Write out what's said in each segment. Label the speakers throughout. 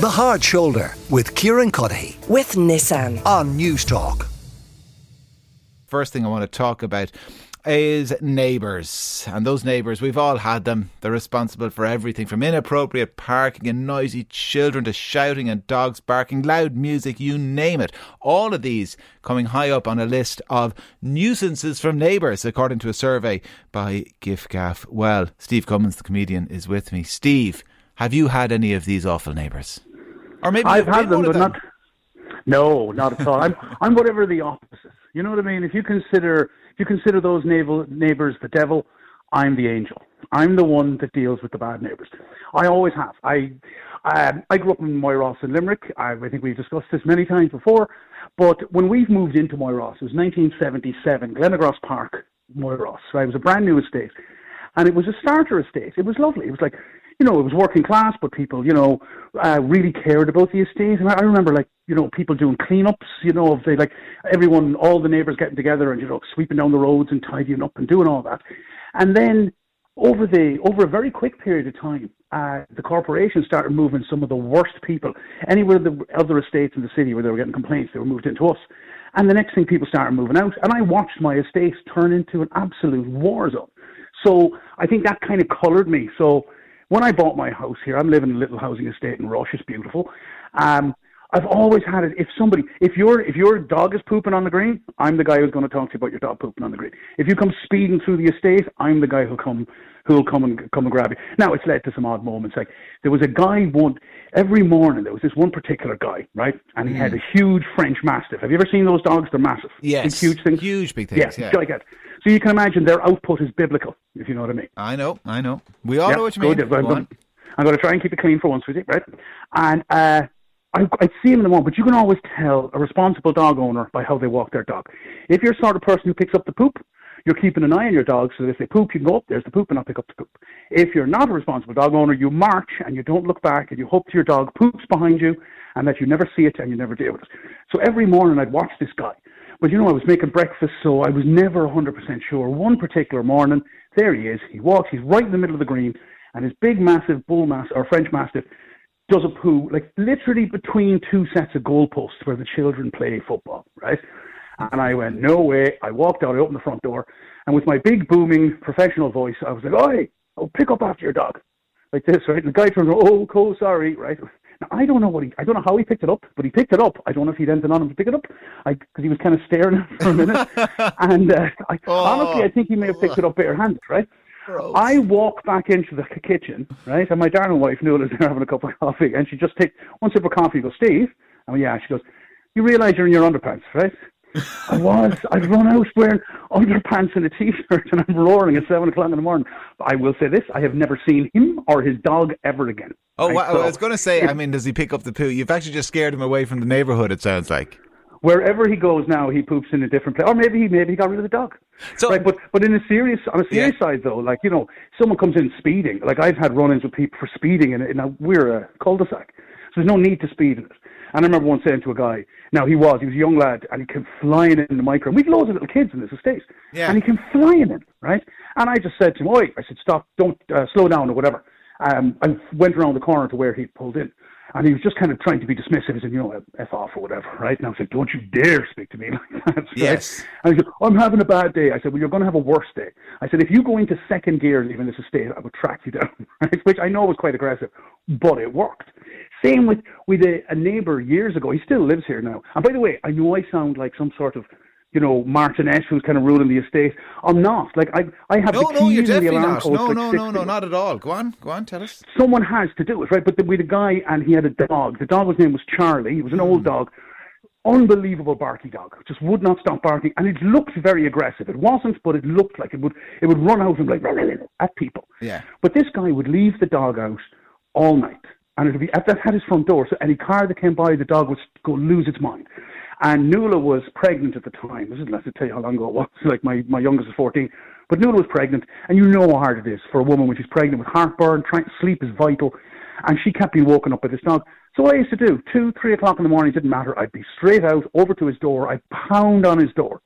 Speaker 1: The Hard Shoulder with Kieran Cuddihy
Speaker 2: with Nissan.
Speaker 1: on News Talk.
Speaker 3: First thing I want to talk about is neighbours. And those neighbours, we've all had them. They're responsible for everything from inappropriate parking and noisy children to shouting and dogs barking, loud music, you name it. All of these coming high up on a list of nuisances from neighbours, according to a survey by Giffgaff. Well, Steve Cummins, the comedian, is with me. Steve, have you had any of these awful neighbours? Or maybe
Speaker 4: I've had them, but
Speaker 3: of
Speaker 4: not. No, not at all. I'm I'm whatever the opposite. You know what I mean? If you consider if you consider those naval, neighbors the devil, I'm the angel. I'm the one that deals with the bad neighbors. I always have. I um, I grew up in Moyross in Limerick. I, I think we've discussed this many times before. But when we've moved into Moyross, it was 1977, Glenagross Park, Moyross. Right? It was a brand new estate, and it was a starter estate. It was lovely. It was like you know, it was working class, but people, you know, uh, really cared about the estate. And I remember, like, you know, people doing cleanups, you know, of they like everyone, all the neighbours getting together and you know, sweeping down the roads and tidying up and doing all that. And then over the over a very quick period of time, uh, the corporation started moving some of the worst people anywhere the other estates in the city where they were getting complaints, they were moved into us. And the next thing, people started moving out, and I watched my estate turn into an absolute war zone. So I think that kind of coloured me. So when I bought my house here, I'm living in a little housing estate in Rush. It's beautiful. Um, I've always had it. If somebody, if your if your dog is pooping on the green, I'm the guy who's going to talk to you about your dog pooping on the green. If you come speeding through the estate, I'm the guy who'll come who'll come and come and grab you. Now it's led to some odd moments. Like there was a guy one every morning. There was this one particular guy, right, and he had a huge French Mastiff. Have you ever seen those dogs? They're massive.
Speaker 3: Yes.
Speaker 4: Big, huge things.
Speaker 3: Huge big things, yeah.
Speaker 4: gigantic. So you can imagine their output is biblical, if you know what I mean.
Speaker 3: I know, I know. We all
Speaker 4: Yeah,
Speaker 3: know what you mean.
Speaker 4: good. I'm,
Speaker 3: Go
Speaker 4: gonna,
Speaker 3: on.
Speaker 4: I'm going to try and keep it clean for once with you, right? And uh, I, I'd see him in the morning, but you can always tell a responsible dog owner by how they walk their dog. If you're the sort of person who picks up the poop, you're keeping an eye on your dog so that if they poop, you can go up, there's the poop, and not pick up the poop. If you're not a responsible dog owner, you march and you don't look back and you hope your dog poops behind you and that you never see it and you never deal with it. So every morning I'd watch this guy. But you know, I was making breakfast, so I was never 100% sure. One particular morning, there he is. He walks, he's right in the middle of the green, and his big, massive bull mastiff, or French mastiff, does a poo, like literally between two sets of goalposts where the children play football, right? And I went, no way. I walked out, I opened the front door, and with my big, booming, professional voice, I was like, oi, oh, pick up after your dog. Like this, right? And the guy turns around, oh, cool, sorry, right? Now, I don't know what he, I don't know how he picked it up, but he picked it up. I don't know if he'd anything on him to pick it up, I because he was kind of staring for a minute. and uh, I, honestly, I think he may have picked it up barehanded, right? I walk back into the kitchen, right, and my darling wife Nuala is there having a cup of coffee, and she just takes one sip of coffee. Goes, Steve, and yeah, she goes, you realise you're in your underpants, right? I was. I'd run out wearing underpants and a t-shirt, and I'm roaring at seven o'clock in the morning. But I will say this: I have never seen him or his dog ever again.
Speaker 3: Oh,
Speaker 4: right?
Speaker 3: wow,
Speaker 4: So
Speaker 3: I was going to say, I mean, does he pick up the poo? You've actually just scared him away from the neighbourhood, it sounds like.
Speaker 4: Wherever he goes now, he poops in a different place, or maybe he maybe he got rid of the dog.
Speaker 3: So-
Speaker 4: right, but but in a serious on a serious
Speaker 3: Yeah.
Speaker 4: side though, like you know, someone comes in speeding. Like I've had run-ins with people for speeding, and now we're a cul-de-sac, so there's no need to speed in it. And I remember once saying to a guy, now he was he was a young lad, and he came flying in the micro. And we've loads of little kids in this estate,
Speaker 3: Yeah.
Speaker 4: and he came flying in, right? And I just said to him, "Oi!" I said, "Stop! Don't uh, slow down or whatever." Um, I went around the corner to where he'd pulled in. And he was just kind of trying to be dismissive. He said, you know, F off or whatever, right? And I was like, don't you dare speak to me like that. right?
Speaker 3: Yes.
Speaker 4: And he said, I'm having a bad day. I said, well, you're going to have a worse day. I said, if you go into second gear leaving this estate, I would track you down, right? Which I know was quite aggressive, but it worked. Same with, with a, a neighbour years ago. He still lives here now. And by the way, I know I sound like some sort of, you know, Martinet who's kind of ruling the estate. I'm not. Like, I, I have
Speaker 3: No,
Speaker 4: the
Speaker 3: no, you're
Speaker 4: keys and the
Speaker 3: definitely
Speaker 4: alarm
Speaker 3: not. No,
Speaker 4: like
Speaker 3: no, no, no, not at all. Go on, go on, tell us.
Speaker 4: someone has to do it, right? But the, with a guy, and he had a dog. The dog's name was Charlie. He was an
Speaker 3: Hmm.
Speaker 4: old dog, unbelievable barky dog. Just would not stop barking, and it looked very aggressive. It wasn't, but it looked like it would. It would run out and like at people.
Speaker 3: Yeah.
Speaker 4: But this guy would leave the dog out all night, and it would be at that at his front door. So any car that came by, the dog would go lose its mind. And Nuala was pregnant at the time. This is let's tell you how long ago it was. Like my my youngest was fourteen, but Nuala was pregnant, and you know how hard it is for a woman when she's pregnant with heartburn. Trying sleep is vital, and she kept being woken up by this dog. So what I used to do, two, three o'clock in the morning, didn't matter. I'd be straight out over to his door. I'd pound on his door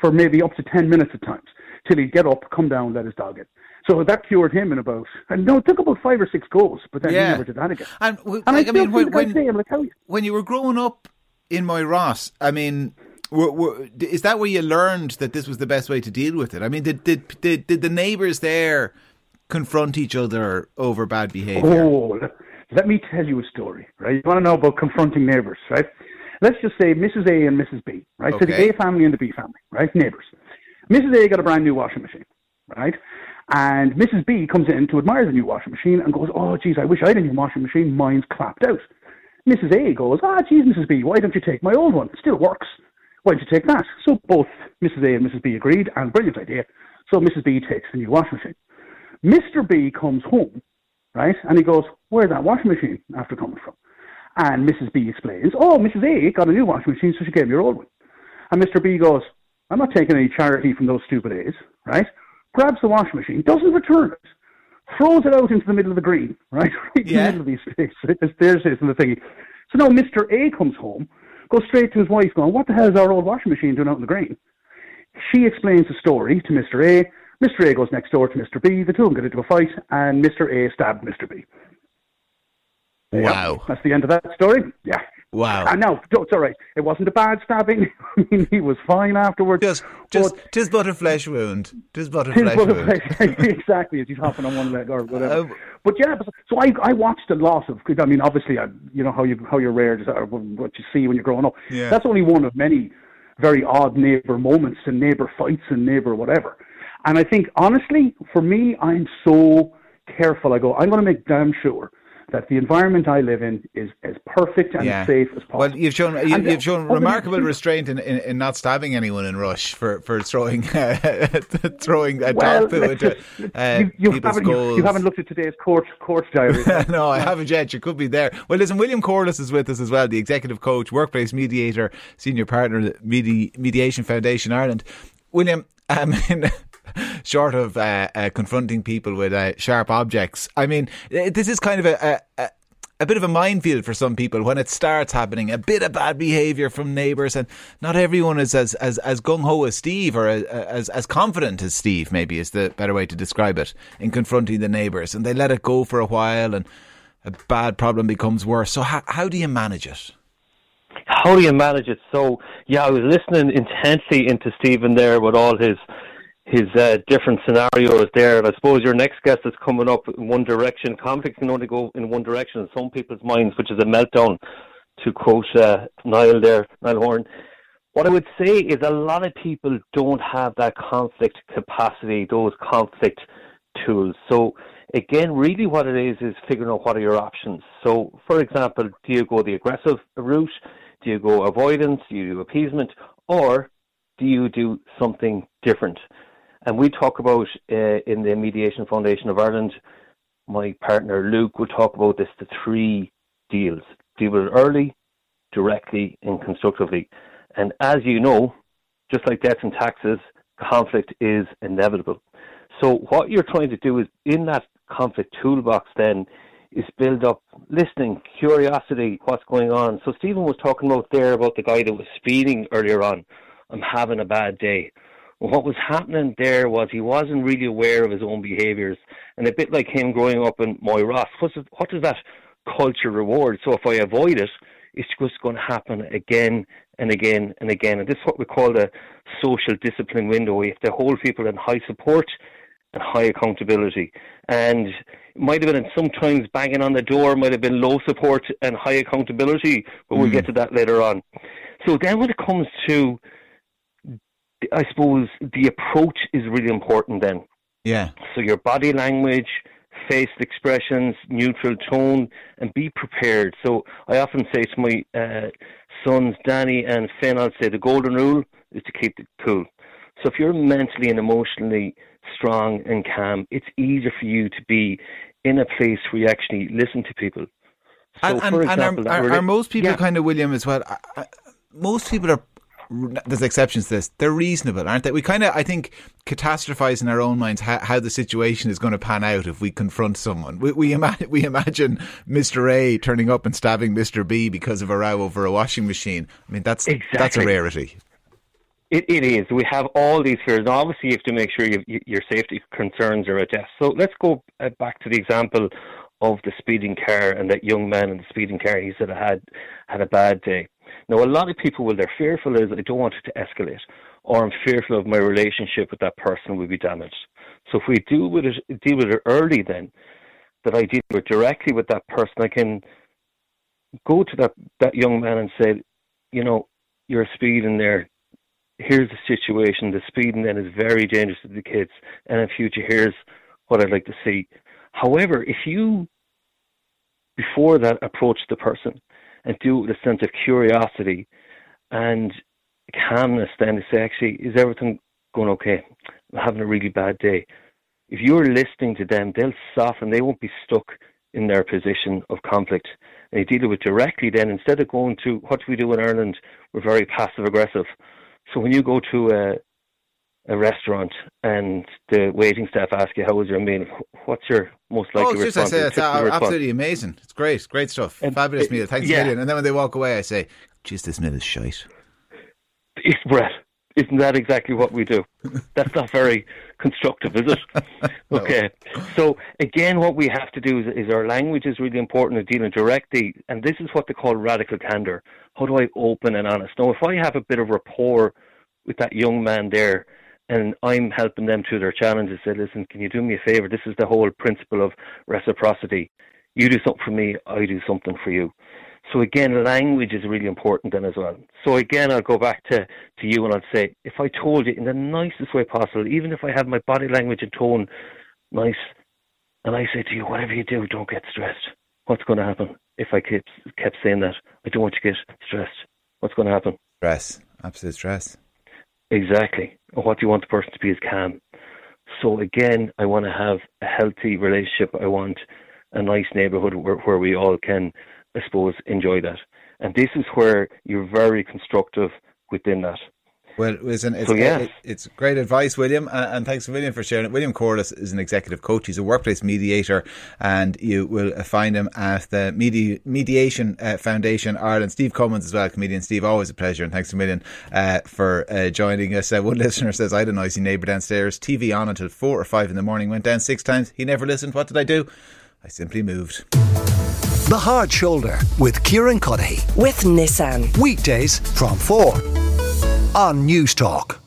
Speaker 4: for maybe up to ten minutes at times till he'd get up, come down, let his dog in. So that cured him in about, and no, it took about five or six goals, but then
Speaker 3: Yeah.
Speaker 4: he never did that again.
Speaker 3: And,
Speaker 4: And
Speaker 3: like,
Speaker 4: I,
Speaker 3: I mean, when, when,
Speaker 4: like, how,
Speaker 3: when you were growing up in Moyross, I mean, were, were, is that where you learned that this was the best way to deal with it? I mean, did did did, did the neighbours there confront each other over bad behaviour?
Speaker 4: Oh, let- me tell you a story, right? You want to know about confronting neighbours, right? Let's just say Mrs. A and Mrs. B, right? So the A family and the B family, right? Neighbours. Mrs. A got a brand new washing machine, right? And Mrs. B comes in to admire the new washing machine and goes, "Oh, geez, I wish I had a new washing machine. Mine's clapped out." Mrs. A goes, "Ah, geez, Mrs. B, why don't you take my old one? It still works. Why don't you take that?" So both Mrs. A and Mrs. B agreed, and brilliant idea. So Mrs. B takes the new washing machine. Mr. B comes home right? And he goes, Where's that washing machine after coming from? And Mrs. B explains, Oh, Mrs. A got a new washing machine, so she gave me her old one. And Mr. B goes, I'm not taking any charity from those stupid A's, right? Grabs the washing machine, doesn't return it, throws it out into the middle of the green, right? Right in the middle of these spaces. There's, there's this and the thingy. So now Mr. A comes home, goes straight to his wife, going, What the hell is our old washing machine doing out in the green? She explains the story to Mr. A. Mr. A goes next door to Mr. B. The two of them get into a fight, and Mr. A stabbed Mr. B.
Speaker 3: Wow.
Speaker 4: That's the end of that story. Yeah.
Speaker 3: Wow.
Speaker 4: And no, it's all right. It wasn't a bad stabbing. I mean, he was fine afterwards.
Speaker 3: Just, just,
Speaker 4: But-
Speaker 3: tis but a flesh wound. Tis but a flesh wound.
Speaker 4: plays- exactly as he's hopping on one leg or whatever.
Speaker 3: Um,
Speaker 4: but yeah, so I I watched a lot of. I mean, obviously, I, you know how you how you're reared, or what you see when you're growing up.
Speaker 3: Yeah.
Speaker 4: That's only one of many very odd neighbor moments and neighbor fights and neighbor whatever. And I think honestly, for me, I'm so careful. I go, I'm going to make damn sure that the environment I live in is as perfect and
Speaker 3: Yeah.
Speaker 4: as safe as possible.
Speaker 3: Well, you've shown you,
Speaker 4: And, uh,
Speaker 3: you've shown remarkable restraint in, in, in not stabbing anyone in rush for for throwing throwing a
Speaker 4: well,
Speaker 3: dog poo into uh,
Speaker 4: you, you,
Speaker 3: people's
Speaker 4: haven't, you, you haven't looked at today's court court diary.
Speaker 3: no, I haven't yet. You could be there. Well, listen, William Corless is with us as well, the executive coach, workplace mediator, senior partner at Medi- Mediation Foundation Ireland. William, I mean, short of uh, uh, confronting people with uh, sharp objects, I mean, uh, this is kind of a, a, a a bit of a minefield for some people when it starts happening. A bit of bad behaviour from neighbours, and not everyone is as as, as gung ho as Steve, or as, as as confident as Steve. Maybe is the better way to describe it in confronting the neighbours, and they let it go for a while, and a bad problem becomes worse. So how how do you manage it?
Speaker 2: how do you manage it? So yeah, I was listening intensely into Stephen there with all his his uh, different scenarios there, and I suppose your next guest is coming up in one direction. Conflict can only go in one direction in some people's minds, which is a meltdown. To quote uh, Niall there, Niall Horan. What I would say is a lot of people don't have that conflict capacity, those conflict tools. So again, really what it is is figuring out what are your options. So for example, do you go the aggressive route? Do you go avoidance? Do you do appeasement? Or do you do something different? And we talk about uh, in the Mediation Foundation of Ireland, my partner Luke will talk about this the three deals deal with it early, directly, and constructively. And as you know, just like debts and taxes, conflict is inevitable. So what you're trying to do is in that conflict toolbox then is build up listening, curiosity, what's going on. So Stephen was talking about there about the guy that was speeding earlier on. I'm having a bad day. What was happening there was he wasn't really aware of his own behaviours. And a bit like him growing up in Moyross, what's it, what does that culture reward? So if I avoid it, it's just going to happen again and again and again. And this is what we call the social discipline window. We have to hold people in high support and high accountability. And it might have been sometimes banging on the door, might have been low support and high accountability, but we'll mm. get to that later on. So then when it comes to, I suppose, the approach is really important then.
Speaker 3: Yeah,
Speaker 2: So your body language, facial expressions, neutral tone, and be prepared. So I often say to my uh, sons, Danny and Finn, I'll say the golden rule is to keep it cool. So if you're mentally and emotionally strong and calm, it's easier for you to be in a place where you actually listen to people. So,
Speaker 3: and, and,
Speaker 2: for
Speaker 3: and
Speaker 2: example,
Speaker 3: are, are, are most people
Speaker 2: Yeah.
Speaker 3: kind of William as well? Most people are. There's exceptions to this. They're reasonable, aren't they? We kind of, I think, catastrophize in our own minds how, how the situation is going to pan out if we confront someone. We we, ima- we imagine Mr. A turning up and stabbing Mr. B because of a row over a washing machine. I mean, that's exactly. that's a rarity.
Speaker 2: It, it is. We have all these fears. And obviously, you have to make sure you, your safety concerns are addressed. So let's go uh, back to the example of the speeding car and that young man in the speeding car. He said I had had a bad day. Now, a lot of people, well, they're fearful is I don't want it to escalate, or I'm fearful of my relationship with that person will be damaged. So if we deal with it, deal with it early, then that I deal with directly with that person, I can go to that that young man and say, you know, you're speeding there. Here's the situation. The speeding then is very dangerous to the kids, and in future, here's what I'd like to see. However, if you before that approach the person and do it with a sense of curiosity and calmness, then to say, actually, is everything going okay? I'm having a really bad day. If you're listening to them, they'll soften. They won't be stuck in their position of conflict. And you deal with it directly then, instead of going to what do we do in Ireland, we're very passive aggressive. So when you go to a, a restaurant and the waiting staff ask you, how was your meal? What's your most likely
Speaker 3: oh,
Speaker 2: response?
Speaker 3: I say, it's uh, absolutely amazing. It's great. Great stuff. And Fabulous it, meal. Thanks yeah. a million. And then when they walk away, I say, geez, this meal is shite.
Speaker 2: It's Brett. Isn't that exactly what we do? That's not very constructive, is it? no. Okay. So again, what we have to do is, is our language is really important in dealing directly, and this is what they call radical candor. How do I open and honest? Now, if I have a bit of rapport with that young man there, and I'm helping them through their challenges, say, listen, can you do me a favor? This is the whole principle of reciprocity. You do something for me, I do something for you. So again, language is really important then as well. So again, I'll go back to, to you and I'll say, if I told you in the nicest way possible, even if I have my body language and tone nice, and I say to you, whatever you do, don't get stressed. What's going to happen if I kept, kept saying that? I don't want you to get stressed. What's going to happen?
Speaker 3: Stress. Absolute stress.
Speaker 2: Exactly. What you want the person to be is calm. So again, I want to have a healthy relationship. I want a nice neighbourhood where, where we all can I suppose, enjoy that. And this is where you're very constructive within that.
Speaker 3: Well, listen, it's, so, yes. it, it's great advice, William, and thanks a million for sharing it. William Corless is an executive coach. He's a workplace mediator, and you will find him at the Medi- Mediation uh, Foundation Ireland. Steve Cummins as well, comedian Steve, always a pleasure, and thanks a million uh, for uh, joining us. Uh, one listener says, I had a noisy neighbour downstairs, TV on until four or five in the morning, went down six times. He never listened. What did I do? I simply moved.
Speaker 1: The Hard Shoulder with Kieran Cuddihy.
Speaker 5: With Nissan.
Speaker 1: Weekdays from 4 on Newstalk.